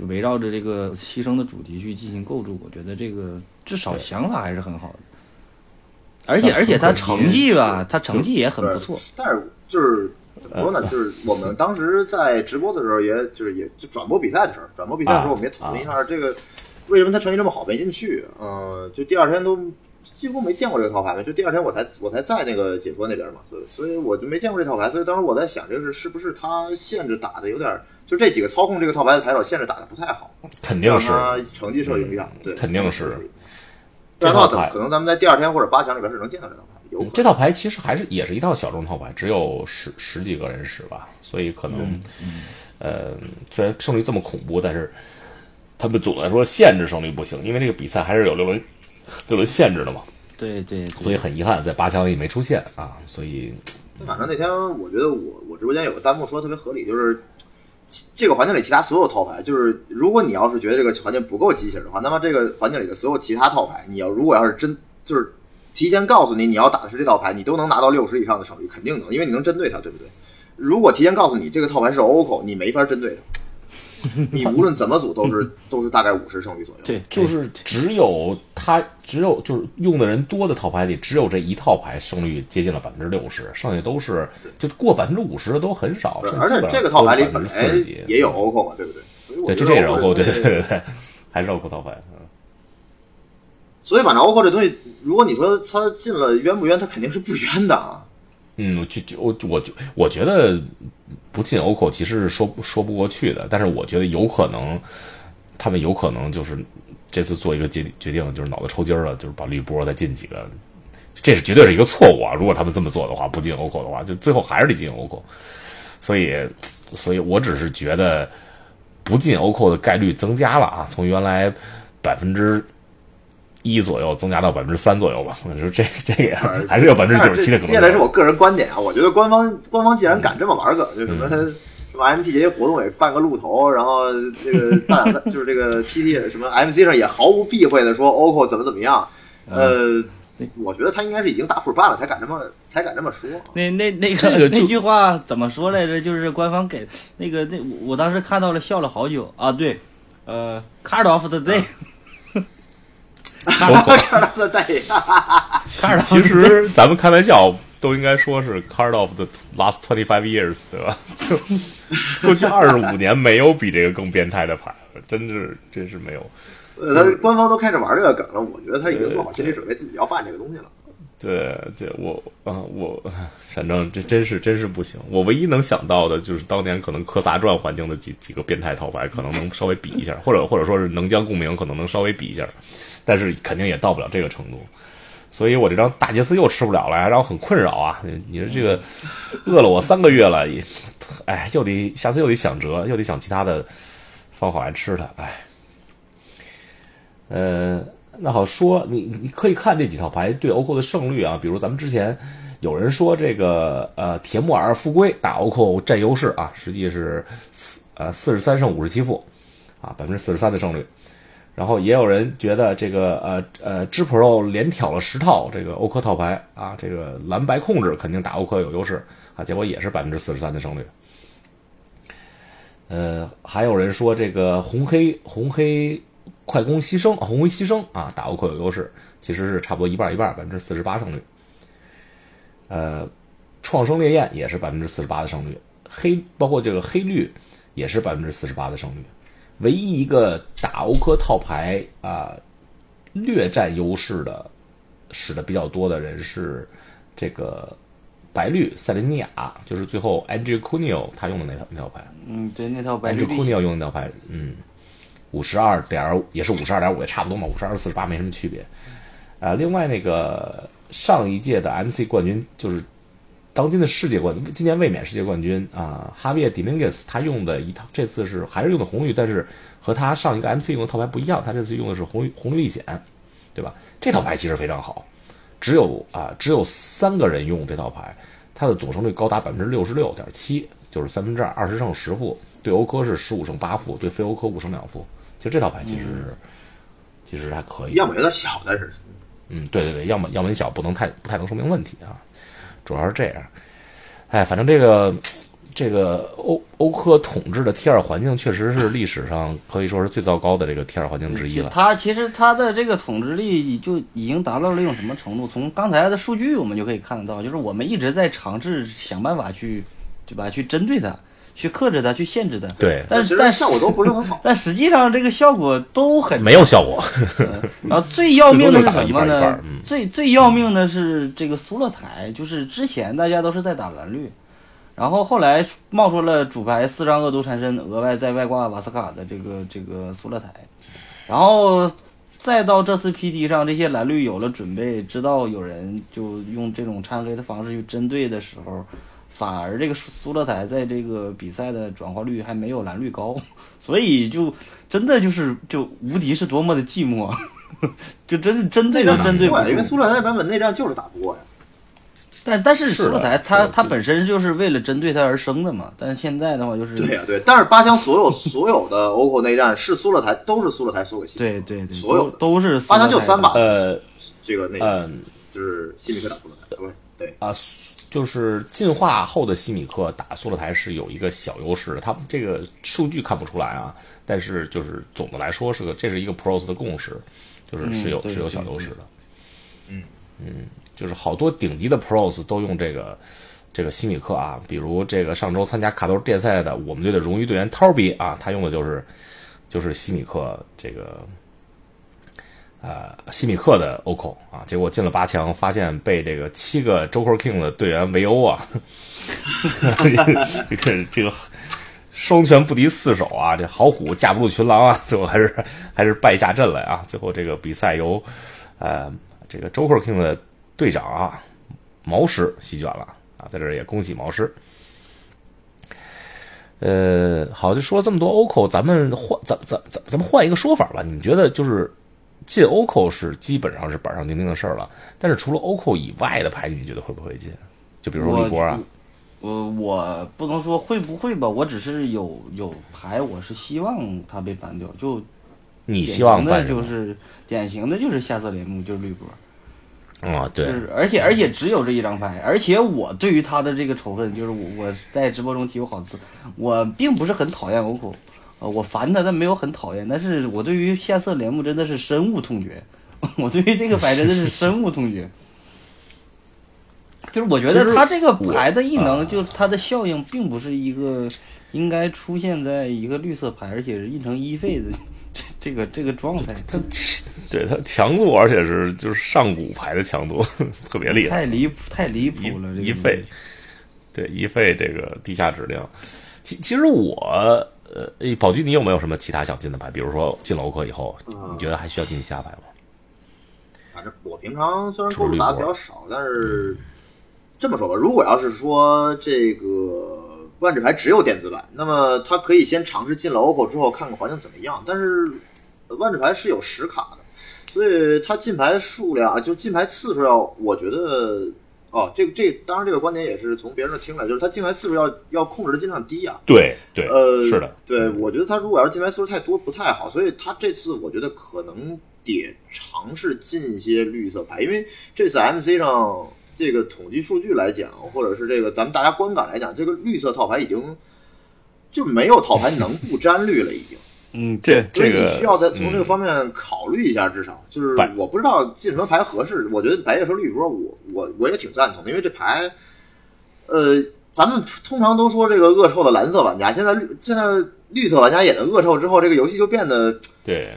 就围绕着这个牺牲的主题去进行构筑，我觉得这个至少想法还是很好的，而且而且他成绩吧，他成绩也很不错。但是就是怎么说呢？就是我们当时在直播的时候，也就是也就转播比赛的时候，转播比赛的时候，我们也讨论一下这个为什么他成绩这么好没进去。呃，就第二天都几乎没见过这个套牌，就第二天我才我才在那个解说那边嘛，所以所以我就没见过这套牌，所以当时我在想，这是是不是他限制打的有点，就这几个操控这个套牌的牌手限制打的不太好，肯定是，成绩受影响。对，肯定是。这套牌可能咱们在第二天或者八强里边是能见到这套牌，有这套牌其实还是也是一套小众套牌，只有十十几个人使吧，所以可能，呃，虽然胜率这么恐怖，但是他们总的来说限制胜率不行，因为这个比赛还是有六轮六轮限制的嘛，对对对，所以很遗憾在八强里没出现啊，所以反正那天我觉得我我直播间有个弹幕说的特别合理，就是其这个环境里其他所有套牌，就是如果你要是觉得这个环境不够机器人的话，那么这个环境里的所有其他套牌，你要如果要是真就是提前告诉你你要打的是这套牌，你都能拿到六十以上的胜率，肯定能，因为你能针对它，对不对？如果提前告诉你这个套牌是 OCO，你没法针对它，<laughs> 你无论怎么组都是 <laughs> 都是大概五十胜率左右。对，就是只有他只有就是用的人多的套牌里，只有这一套牌胜率接近了百分之六十，剩下都是就过百分之五十的都很少，而且这个套牌里都是本来40几也有 OCO 嘛，对不对？所以我对，觉得这这也是 OCO，对对对对对对，还是 OCO 套牌，嗯。所以反正 OCO 这东西，如果你说他进了冤不冤，他肯定是不冤的啊。嗯，就就我我就我觉得不进 OCO 其实是说说不过去的，但是我觉得有可能，他们有可能就是这次做一个决决定，就是脑子抽筋了，就是把绿波再进几个，这是绝对是一个错误啊！如果他们这么做的话，不进 OCO 的话，就最后还是得进 OCO。所以，所以我只是觉得不进 OCO 的概率增加了啊，从原来百分之一左右增加到百分之三左右吧。我说这这个也还是有百分之九十七的可能性。接下来是我个人观点啊，我觉得官方官方既然敢这么玩梗，就什么他什么 MTJ 活动也办个鹿头，然后这个 <laughs> 大就是这个 PT 什么 MC 上也毫无避讳的说 OCO 怎么怎么样，呃，我觉得他应该是已经打谱办了才敢这么才敢这么说。那那那个那句话怎么说来着？就是官方给那个那我当时看到了笑了好久啊。对，呃，Card of the <laughs> Day，看到了在，Card of 其实咱们开玩笑都应该说是 card of the last twenty five years，对吧？<laughs> 过去二十五年没有比这个更变态的牌了，真是真是没有。呃他官方都开始玩这个梗了，我觉得他已经做好心理准备，自己要办这个东西了。对，对我啊、我反正这真是真是不行。我唯一能想到的就是当年可能科萨传环境的几几个变态套牌，可能能稍微比一下，或者或者说是能将共鸣可能能稍微比一下，但是肯定也到不了这个程度。所以我这张大杰斯又吃不了了，还让我很困扰啊！你说这个饿了我三个月了，也，哎，又得下次又得想辙，又得想其他的方法来吃它，哎。呃，那好说，你你可以看这几套牌对欧扣的胜率啊，比如咱们之前有人说这个呃铁木尔富贵打欧扣占优势啊，实际是四呃四十三胜五十七负啊，百分之四十三的胜率。然后也有人觉得这个呃呃知 Pro 连挑了十套这个欧科套牌啊，这个蓝白控制肯定打欧科有优势啊，结果也是百分之四十三的胜率。呃，还有人说这个红黑红黑快攻牺牲红黑牺牲啊，打欧科有优势，其实是差不多一半一半，百分之四十八胜率。呃，创生烈焰也是百分之四十八的胜率，黑包括这个黑绿也是百分之四十八的胜率。唯一一个打欧科套牌啊、略占优势的，使的比较多的人是这个白绿塞琳尼亚，就是最后 Andrew Cuneo 他用的那套那套牌嗯，对，那套白绿，Andrew 历险 Cuneo 用的那套牌，嗯，五十二点也是五十二点五，也差不多嘛，五十二四十八没什么区别。啊，另外那个上一届的 MC 冠军就是当今的世界冠军，今年卫冕世界冠军啊，哈维迪明格斯他用的一套，这次是还是用的红绿，但是和他上一个 MC 用的套牌不一样，他这次用的是红绿红绿历险，对吧？这套牌其实非常好，只有啊只有三个人用这套牌，它的总胜率高达百分之六十六点七，就是三分之二，二十胜十负，对欧科是十五胜八负，对非欧科五胜两负。其实这套牌其实是、其实还可以，样本有点小，但是嗯，对对对，样本样本小，不能太不太能说明问题啊，主要是这样。哎，反正这个这个欧欧科统治的 T 二环境确实是历史上可以说是最糟糕的这个 T 二环境之一了。它其实它的这个统治力就已经达到了一种什么程度？从刚才的数据我们就可以看得到，就是我们一直在尝试想办法去，对吧？去针对它，去克制它，去限制它。对，但是但其实效果都不是很好。<laughs> 但实际上这个效果都很没有效果。<laughs> 然后最要命的是什么呢？最最要命的是这个苏勒台，就是之前大家都是在打蓝绿，然后后来冒出了主牌四张恶毒缠身，额外在外挂瓦斯卡的这个这个苏勒台，然后再到这次 PT 上，这些蓝绿有了准备，知道有人就用这种掺黑的方式去针对的时候。反而这个苏苏勒台在这个比赛的转化率还没有蓝绿高，所以就真的就是就无敌是多么的寂寞，<laughs> 就真是针对都针对不对，因为。苏勒台版本内战就是打不过呀。但但是苏勒台它对就它本身就是为了针对他而生的嘛，但是现在的话就是对呀、对，但是八强所有所有的欧口内战是苏勒台，都是苏勒台所给西对对对，所有的都都是苏八勒台强就三把，呃这个内战、嗯就是西米克打苏勒台，对对，啊，就是进化后的西米克打苏勒台是有一个小优势的，他们这个数据看不出来啊，但是就是总的来说是个这是一个 pros 的共识，就是嗯是有、对是有小优势的。嗯嗯，就是好多顶级的 pros 都用这个这个西米克啊，比如这个上周参加卡兜电赛的我们队的荣誉队员 Toby 啊，他用的就是就是西米克这个。呃，西米克的欧口啊，结果进了八强，发现被这个七个 Joker King 的队员围殴啊，<laughs> 这个这个双拳不敌四手啊，这好虎架不住群狼啊，最后还是还是败下阵来啊。最后这个比赛由呃这个 Joker King 的队长啊毛师席卷了啊，在这也恭喜毛师。呃，好，就说这么多欧口，咱们换咱咱咱咱们换一个说法吧。你们觉得就是进 Oko 是基本上是板上钉钉的事儿了，但是除了 Oko 以外的牌，你觉得会不会进？就比如说我立波啊，我我不能说会不会吧，我只是有有牌，我是希望它被 ban 掉，就你希望的？就是典型的就是下色帘幕就是绿波。啊、就对，是而且而且只有这一张牌，而且我对于他的这个仇恨，就是我我在直播中提过好几次，我并不是很讨厌欧口，呃，我烦他，但没有很讨厌，但是我对于下色帘幕真的是深恶痛绝，<laughs> 我对于这个牌真的是深恶痛绝。就是我觉得他这个牌的异能，啊就是它的效应，并不是一个应该出现在一个绿色牌，而且是印成一费的这这个这个状态。它 <laughs> 对它强度，而且是就是上古牌的强度，<laughs> 特别厉害。太离谱，太离谱了！这个一费，对一费这个地下指令。其其实我呃，诶宝驹，你有没有什么其他想进的牌？比如说进了欧克以后，嗯你觉得还需要进其他牌吗？反正我平常虽然除了绿勾打的比较少，但是这么说吧，如果要是说这个万智牌只有电子版，那么他可以先尝试进了 OPPO 之后看看环境怎么样。但是呃万智牌是有实卡的，所以它进牌数量就进牌次数要，我觉得哦，这个这当然这个观点也是从别人那听来，就是他进来次数要要控制的尽量低啊。对对，呃，是的，对，我觉得他如果要是进来次数太多不太好，所以他这次我觉得可能得尝试进一些绿色牌，因为这次 MC 上这个统计数据来讲，或者是这个咱们大家观感来讲，这个绿色套牌已经就没有套牌能不沾绿了，已经。嗯，这所以这个你需要在从这个嗯方面考虑一下，至少就是我不知道进什么牌合适。我觉得白夜说绿波，我我我也挺赞同的，因为这牌，呃，咱们通常都说这个恶臭的蓝色玩家，现在绿现在绿色玩家也能恶臭之后，这个游戏就变得对，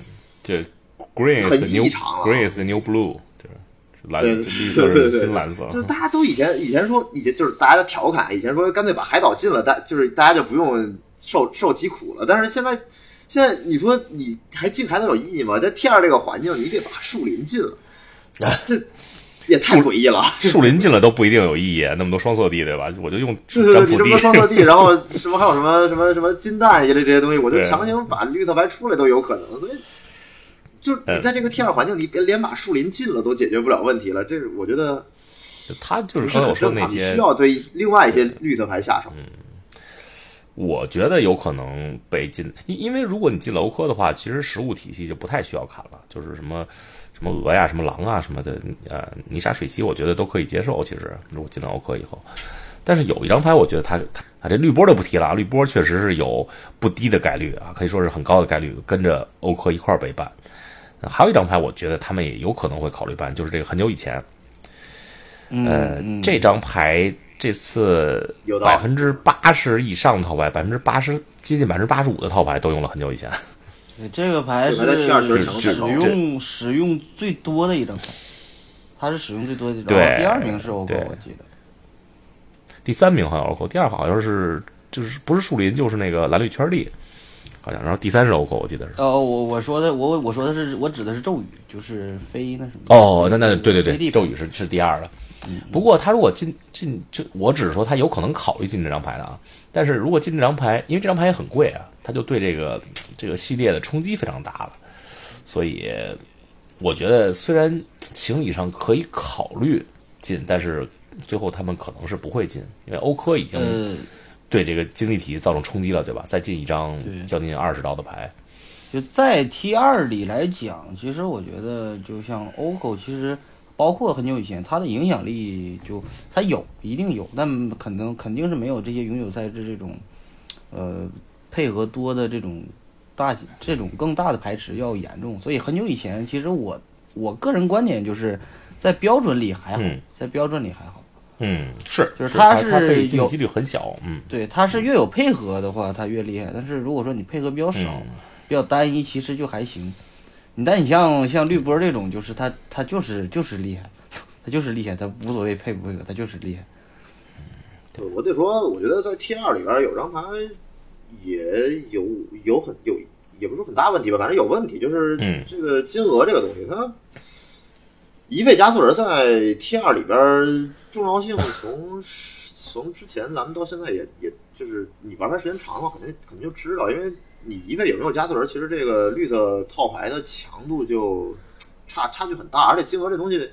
这 green 很 the 异 new 常了 green is new blue，就是蓝对绿色是对对对新蓝色，就是大家都以前以前说以前就是大家的调侃，以前说干脆把海岛禁了，大就是大家就不用受受疾苦了。但是现在现在你说你还进还能有意义吗？在 T 二这个环境，你得把树林进了，这也太诡异了。树林进了都不一定有意义，那么多双色地对吧？我就用对对对，你这么多双色地，然后 <laughs> 什么还有什么什么什么金蛋一类这些东西，我就强行把绿色牌出来都有可能，所以。就你在这个 T 二环境，你连把树林进了都解决不了问题了，这是我觉得他就是不是刚才我说那些需，要对另外一些绿色牌下手。我觉得有可能被禁，因因为如果你进了欧科的话，其实食物体系就不太需要砍了，就是什么什么鹅呀、什么狼啊什么的，呃，泥沙水溪，我觉得都可以接受。其实如果进了欧科以后，但是有一张牌，我觉得它它啊，这绿波就不提了啊，绿波确实是有不低的概率啊，可以说是很高的概率跟着欧科一块儿被办。呃还有一张牌，我觉得他们也有可能会考虑办，就是这个很久以前，嗯呃，嗯这张牌这次百分之八十以上的套牌，百分之八十接近百分之八十五的套牌都用了很久以前。对这个牌是这个牌在 T2 确实强度使用使用最多的一张牌，它是使用最多的一张。对然后第二名是欧购，对我记得。第三名好像欧扣，第二好像是就是不是树林就是那个蓝绿圈地，好像，然后第三是欧扣，我记得是。哦，我我说的我我说的是我指的是咒语，就是非那什么。哦，那那对对对，咒语是是第二的。不过他如果进进就我只是说他有可能考虑进这张牌的啊，但是如果进这张牌，因为这张牌也很贵啊，他就对这个这个系列的冲击非常大了，所以我觉得虽然情理上可以考虑进，但是最后他们可能是不会进，因为欧科已经呃，对这个经济体系造成冲击了，对吧？再进一张将近二十刀的牌，就在 T 二里来讲，其实我觉得就像 OGO，，其实包括很久以前，它的影响力就它有一定有，但可能肯定是没有这些永久赛制这种，呃，配合多的这种大这种更大的排斥要严重。所以很久以前，其实我我个人观点就是在标准里还好，嗯在标准里还好。嗯，是，就是它它它是有几率很小，嗯，对，它是越有配合的话，它越厉害。但是如果说你配合比较少，嗯比较单一，其实就还行。你但你像像绿波这种，就是他他就是就是厉害，<laughs> 他就是厉害，他无所谓配不配合，他就是厉害。对我得说，我觉得在 T 二里边有张牌也有有很有，也不是说很大问题吧，反正有问题，就是嗯这个金额这个东西，它一位加速人在 T 二里边重要性 <laughs> 从从之前咱们到现在也也就是你玩牌时间长的话，肯定肯定就知道，因为你一个有没有加速人，其实这个绿色套牌的强度就差差距很大，而且金额这东西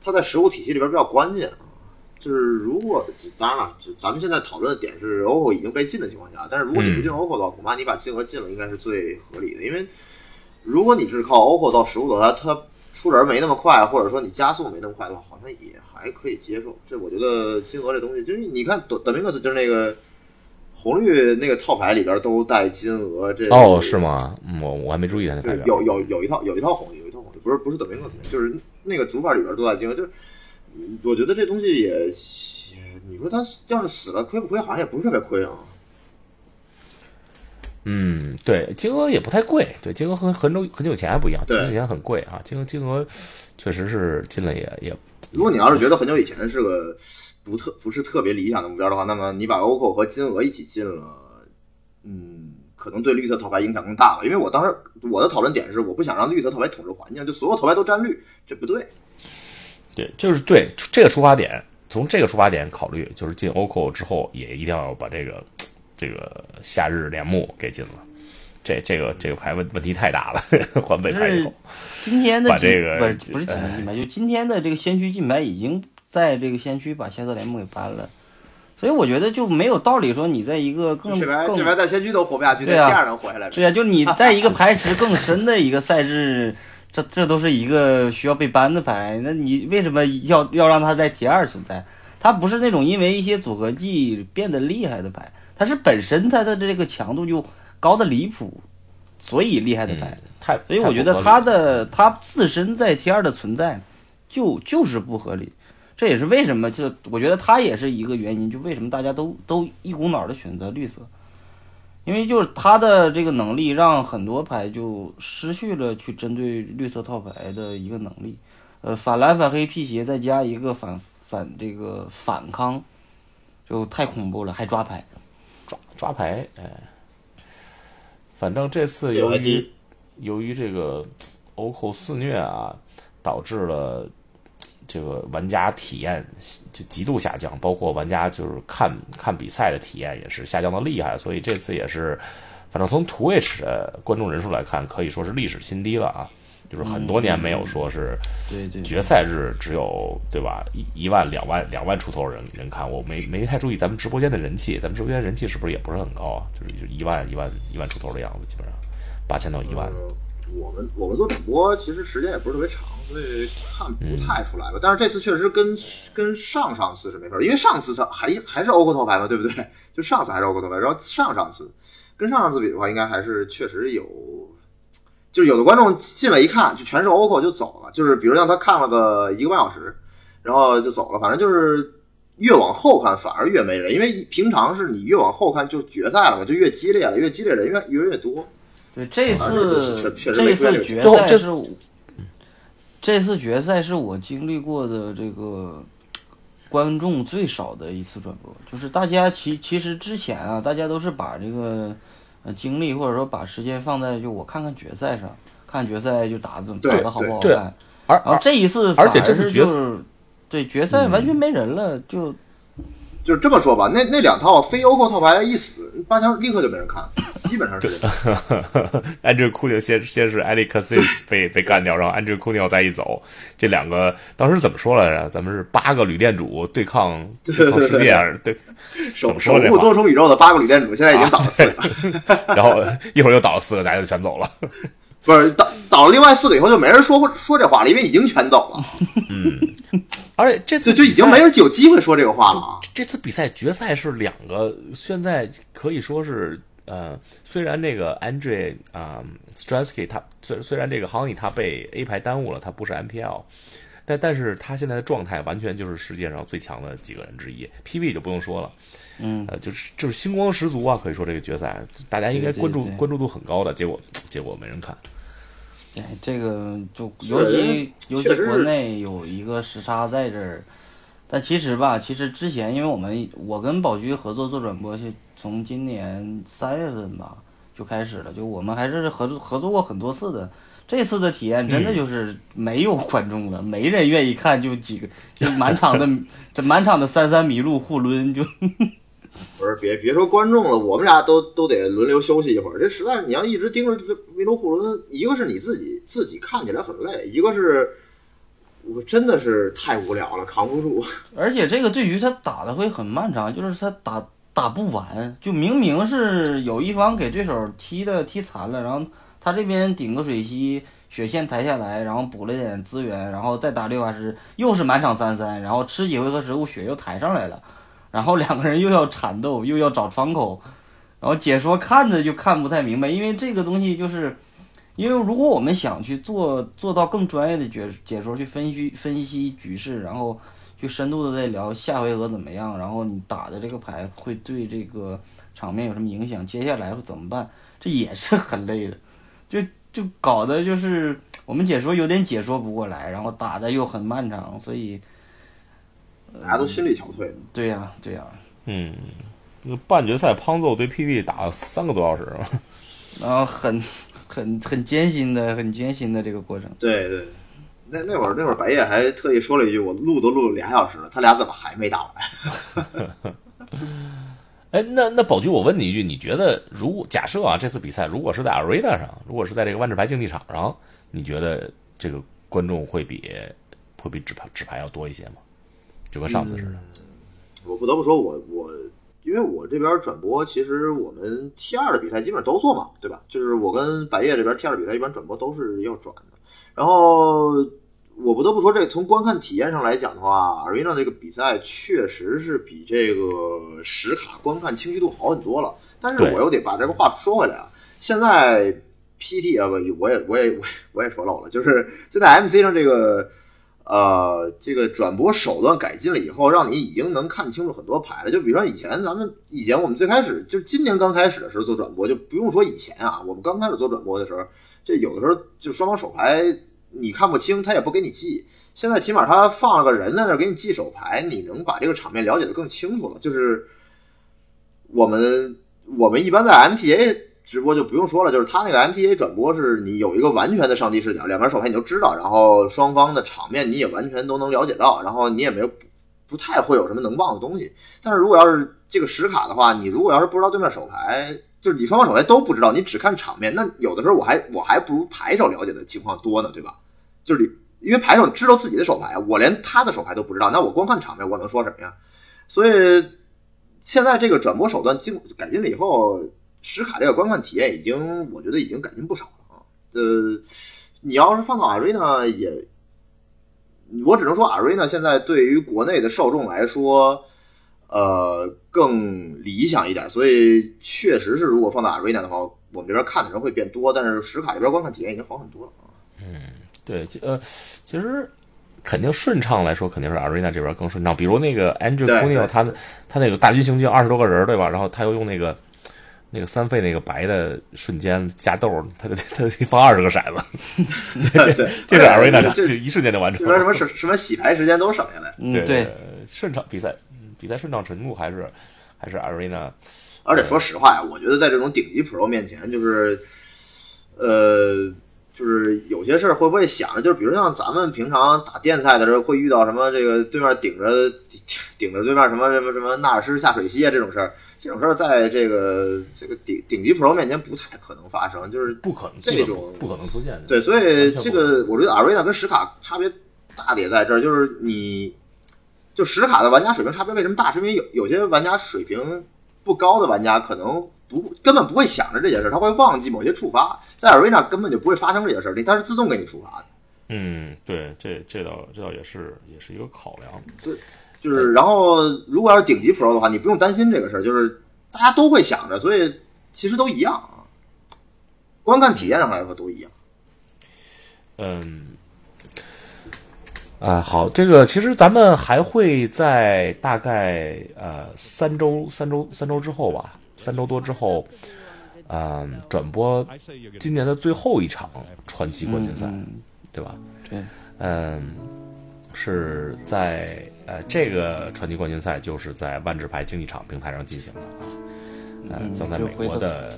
它在实物体系里边比较关键啊。就是如果当然了，就咱们现在讨论的点是 OPPO 已经被禁的情况下，但是如果你不进 OPPO 的话，恐怕你把金额禁了应该是最合理的，因为如果你是靠 OPPO 到实物的话，它出人没那么快，或者说你加速没那么快的话，好像也还可以接受。这我觉得金额这东西，就是你看德德明克斯就是那个红绿那个套牌里边都带金额，这哦，是？吗？嗯我我还没注意他那就是代表，有有有一套有一套红绿，有一套红绿，不是不是德明克斯，就是那个组法里边都带金额，就是嗯我觉得这东西也，你说他要是死了亏不亏？好像也不是特别亏啊。嗯，对，金额也不太贵，对，金额和很久很久以前还不一样，金对额以前很贵啊，金额金额确实是进了也也，如果你要是觉得很久以前是个不特不是特别理想的目标的话，那么你把 Oco 和金额一起进了，嗯，可能对绿色头牌影响更大吧。因为我当时我的讨论点是，我不想让绿色头牌统治环境，就所有头牌都沾绿，这不对。对，就是对这个出发点，从这个出发点考虑，就是进 OCO 之后也一定要把这个这个夏日帘幕给进了。这这个这个牌问问题太大了，换北牌以后，今天的把这个不是不是今天禁牌，就今天的这个先驱禁牌已经在这个先驱把夏色联盟给搬了，所以我觉得就没有道理说你在一个更这牌更这牌在先驱都活不下去，在对啊 T 二能活下来。对呀、就你 <laughs> 在一个排池更深的一个赛制，这这都是一个需要被搬的牌，那你为什么要要让它在 T 二存在？它不是那种因为一些组合技变得厉害的牌，它是本身它的这个强度就高的离谱，所以厉害的牌。太，所以我觉得他的他自身在 T 二的存在就就是不合理，这也是为什么就我觉得他也是一个原因，就为什么大家都都一股脑的选择绿色，因为就是他的这个能力让很多牌就失去了去针对绿色套牌的一个能力。呃，反蓝反黑辟邪，再加一个反反这个反康，就太恐怖了，还抓牌。抓抓牌，哎，反正这次由于由于这个欧扣肆虐啊，导致了这个玩家体验就极度下降，包括玩家就是看看比赛的体验也是下降的厉害，所以这次也是，反正从 Twitch 的观众人数来看，可以说是历史新低了啊，就是很多年没有说是对对，决赛日只有对吧一一万两万两万出头人人看，我没没太注意咱们直播间的人气，咱们直播间人气是不是也不是很高啊？就是就一万一万一万出头的样子，基本上八千到一万。呃我们我们做主播其实时间也不是特别长，所以看不太出来吧。但是这次确实跟跟上上次是没法儿，因为上次它还还是欧克头牌嘛，对不对？就上次还是欧克头牌，然后上上次跟上上次比的话，应该还是确实有，就有的观众进来一看就全是 OCO 就走了，就是比如让他看了个一个半小时，然后就走了，反正就是。越往后看反而越没人，因为平常是你越往后看就决赛了嘛，就越激烈了，越激烈人越越越多。对，这次这次决赛是我，这次决赛是我经历过的这个观众最少的一次转播。就是大家其其实之前啊，大家都是把这个呃精力或者说把时间放在就我看看决赛上，看决赛就打的对打的好不好对看。而然后这一次而且这次决就是对决赛完全没人了，就就这么说吧，那那两套非欧扣套牌一死，八强立刻就没人看，基本上是这样。<laughs> Andrew c u n i 先先是 Alex Cassis 被被干掉，然后 Andrew c u n i 再一走，这两个当时怎么说来着？咱们是八个旅店主对抗对抗世界，对，怎守守护多重宇宙的八个旅店主现在已经倒了四个，<laughs> 然后一会儿又倒了四个，大家就全走了。不是倒倒了另外四个以后就没人说过说这话了，因为已经全走了，<laughs> 而且这次就就已经没有有机会说这个话了啊。这次比赛决赛是两个，现在可以说是呃，虽然这个 Andre 啊、s t r a s k y 他虽虽然这个 Honey 他被 A 牌耽误了，他不是 MPL，但但是他现在的状态完全就是世界上最强的几个人之一，PV 就不用说了。嗯，呃，就是就是星光十足啊，可以说这个决赛大家应该对对关注对关注度很高的，结果结果没人看。对这个就尤其尤其国内有一个时差在这儿，但其实吧，其实之前因为我们我跟宝驹合作做转播是从今年三月份吧就开始了，就我们还是合作合作过很多次的。这次的体验真的就是没有观众了，没人愿意看，就几个就满场的这 <laughs> 满场的三三麋鹿互抡，就不是，别别说观众了，我们俩都都得轮流休息一会儿。这实在，你要一直盯着这麋鹿互轮，一个是你自己自己看起来很累，一个是我真的是太无聊了，扛不住。<laughs> 而且这个对于他打的会很漫长，就是他打打不完，就明明是有一方给对手踢的踢残了，然后他这边顶个水吸，血线抬下来，然后补了点资源，然后再打六法师，又是满场三三，然后吃几回合食物血又抬上来了，然后两个人又要缠斗，又要找窗口，然后解说看着就看不太明白，因为这个东西就是。因为如果我们想去做做到更专业的解解说，去分析分析局势，然后去深度的在聊下回合怎么样，然后你打的这个牌会对这个场面有什么影响，接下来会怎么办，这也是很累的，就就搞得就是我们解说有点解说不过来，然后打的又很漫长，所以大家都心力憔悴。对呀、对呀、嗯，那半决赛胖揍对 PB 打了三个多小时，然 <laughs> 后很很很艰辛的很艰辛的这个过程。对对，那那会儿那会儿白夜还特意说了一句：“我录都录了俩小时了，他俩怎么还没打完 <laughs> 哎，那那宝驹，我问你一句，你觉得如果假设啊，这次比赛如果是在 Arena 上，如果是在这个万智牌竞技场上，你觉得这个观众会比会比纸牌纸牌要多一些吗？就跟上次似的。？”我不得不说我，我因为我这边转播，其实我们 T 二的比赛基本上都做嘛，对吧？就是我跟白夜这边 T 二比赛一般转播都是要转的。然后我不得不说，这从观看体验上来讲的话，Arena 这个比赛确实是比这个实卡观看清晰度好很多了。但是我又得把这个话说回来啊，现在 PT 啊不，我也我也我也我也说漏了，就是现在 MC 上这个。呃，这个转播手段改进了以后，让你已经能看清楚很多牌了。就比如说以前咱们以前我们最开始就今年刚开始的时候做转播，就不用说以前啊，我们刚开始做转播的时候，这有的时候就双方手牌你看不清，他也不给你记。现在起码他放了个人在那儿给你记手牌，你能把这个场面了解的更清楚了。就是我们我们一般在 MTA 直播就不用说了，就是他那个 MTA 转播是你有一个完全的上帝视角，两边手牌你都知道，然后双方的场面你也完全都能了解到，然后你也没有不太会有什么能忘的东西。但是如果要是这个实卡的话，你如果要是不知道对面手牌，就是你双方手牌都不知道，你只看场面，那有的时候我还我还不如牌手了解的情况多呢，对吧？就是你因为牌手知道自己的手牌，我连他的手牌都不知道，那我光看场面，我能说什么呀？所以现在这个转播手段进改进了以后，实卡这个观看体验已经，我觉得已经改进不少了啊。呃，你要是放到 Arena 也，我只能说 Arena 现在对于国内的受众来说，呃，更理想一点。所以确实是，如果放到 Arena 的话，我们这边看的人会变多，但是实卡这边观看体验已经好很多了啊。嗯对，其呃，其实肯定顺畅来说，肯定是 Arena 这边更顺畅。比如那个 Andrew 对 c u n 对 o 他他那个大军行军二十多个人，对吧？然后他又用那个那个三费那个白的瞬间加豆，他就他就放二十个骰子，<laughs> 对，这是 Arena 这就一瞬间就完成这边什。么什什么洗牌时间都省下来，嗯，对对，，顺畅比赛，嗯比赛顺畅程度还是还是 Arena 而且说实话呀，我觉得在这种顶级 Pro 面前，就是，呃，就是有些事儿会不会想着，就是比如像咱们平常打电赛的时候，会遇到什么这个对面顶着顶着对面什么什么什么纳尔施下水溪啊这种事儿，这种事儿在这个这个顶顶级 Pro 面前不太可能发生，就是不可能，这种不可能出现的。对，所以这个我觉得 Arena 跟实卡差别大的也在这儿，就是你就实卡的玩家水平差别为什么大？是因为有有些玩家水平不高的玩家可能不根本不会想着这件事，他会忘记某些触发，在 Arena 根本就不会发生这些事儿，它是自动给你触发的。嗯，对，这这倒这倒也是也是一个考量。就是，然后如果要是顶级 Pro 的话，你不用担心这个事儿，就是大家都会想着，所以其实都一样。啊，观看体验上来说都一样。嗯，啊，好，这个其实咱们还会在大概呃三周、三周、三周之后吧，三周多之后，嗯、转播今年的最后一场传奇冠军赛，嗯。对吧？对，嗯，是在呃这个传奇冠军赛就是在万智牌竞技场平台上进行的啊，呃，嗯将在美国的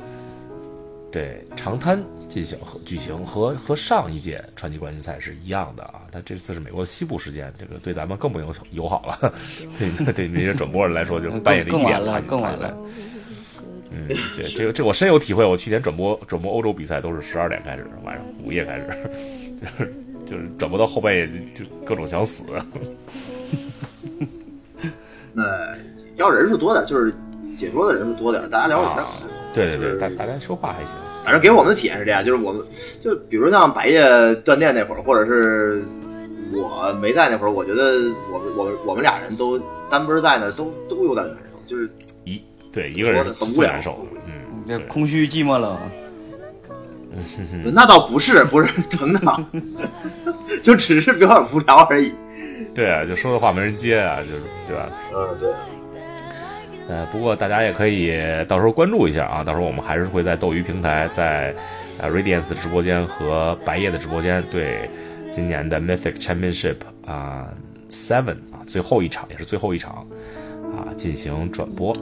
对长滩进行和举行，和和上一届传奇冠军赛是一样的啊，但这次是美国西部时间，这个对咱们更不友友好了，<laughs> 对对那些转播人来说，就半夜的一点爬起更晚了。嗯，这这个这我深有体会。我去年转播转播欧洲比赛都是十二点开始，晚上午夜开始，<laughs> 就是就是转播到后半夜就就各种想死。<laughs> 那要人数多点，就是解说的人数多点，大家聊一下。啊对对对，大大家说话还行。反正给我们的体验是这样，就是我们就比如像白夜断电那会儿，或者是我没在那会儿，我觉得我们我们我们俩人都单奔在那都都有点难受，就是一对一个人很无聊最难受，嗯，对这空虚寂寞冷，那倒不是不是等等，<laughs> <laughs> 就只是比较无聊而已。对啊，就说的话没人接啊，就是对吧？嗯，对。呃，不过大家也可以到时候关注一下啊，到时候我们还是会在斗鱼平台，在呃 Radiance 直播间和白夜的直播间对今年的 Mythic Championship 啊、Seven 啊最后一场也是最后一场啊进行转播。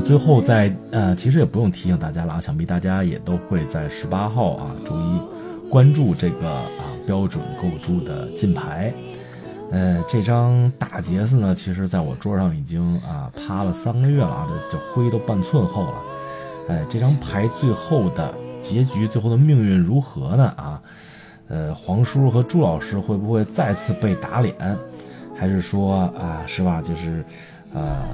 最后在呃，其实也不用提醒大家了啊，想必大家也都会在十八号啊，周一关注这个啊标准构筑的金牌。呃，这张大杰斯呢，其实在我桌上已经啊趴了三个月了啊，这这灰都半寸厚了。哎，这张牌最后的结局，最后的命运如何呢？啊，呃，黄叔和朱老师会不会再次被打脸？还是说啊，是吧？就是，呃，啊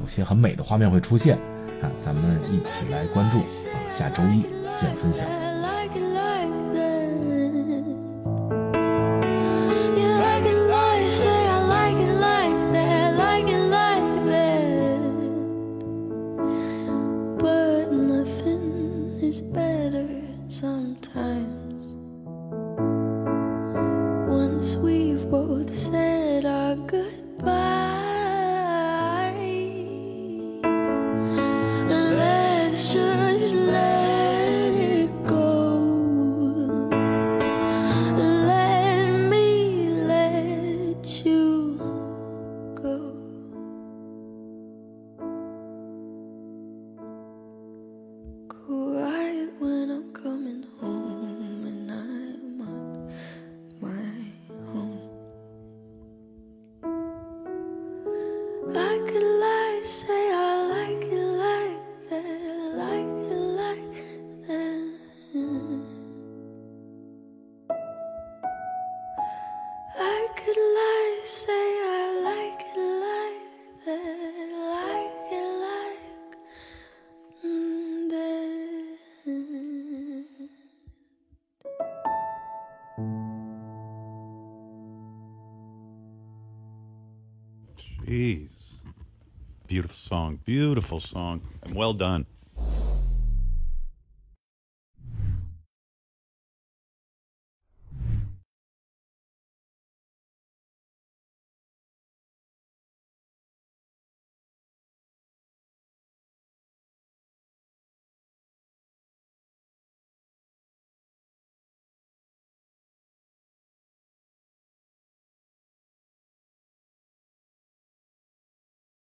有些很美的画面会出现啊，咱们一起来关注啊，下周一见分晓。like it like that. You like it like say I like it like that, like it like that. But nothing is better sometimes. Once we've both said our goodbye beautiful song. Well done.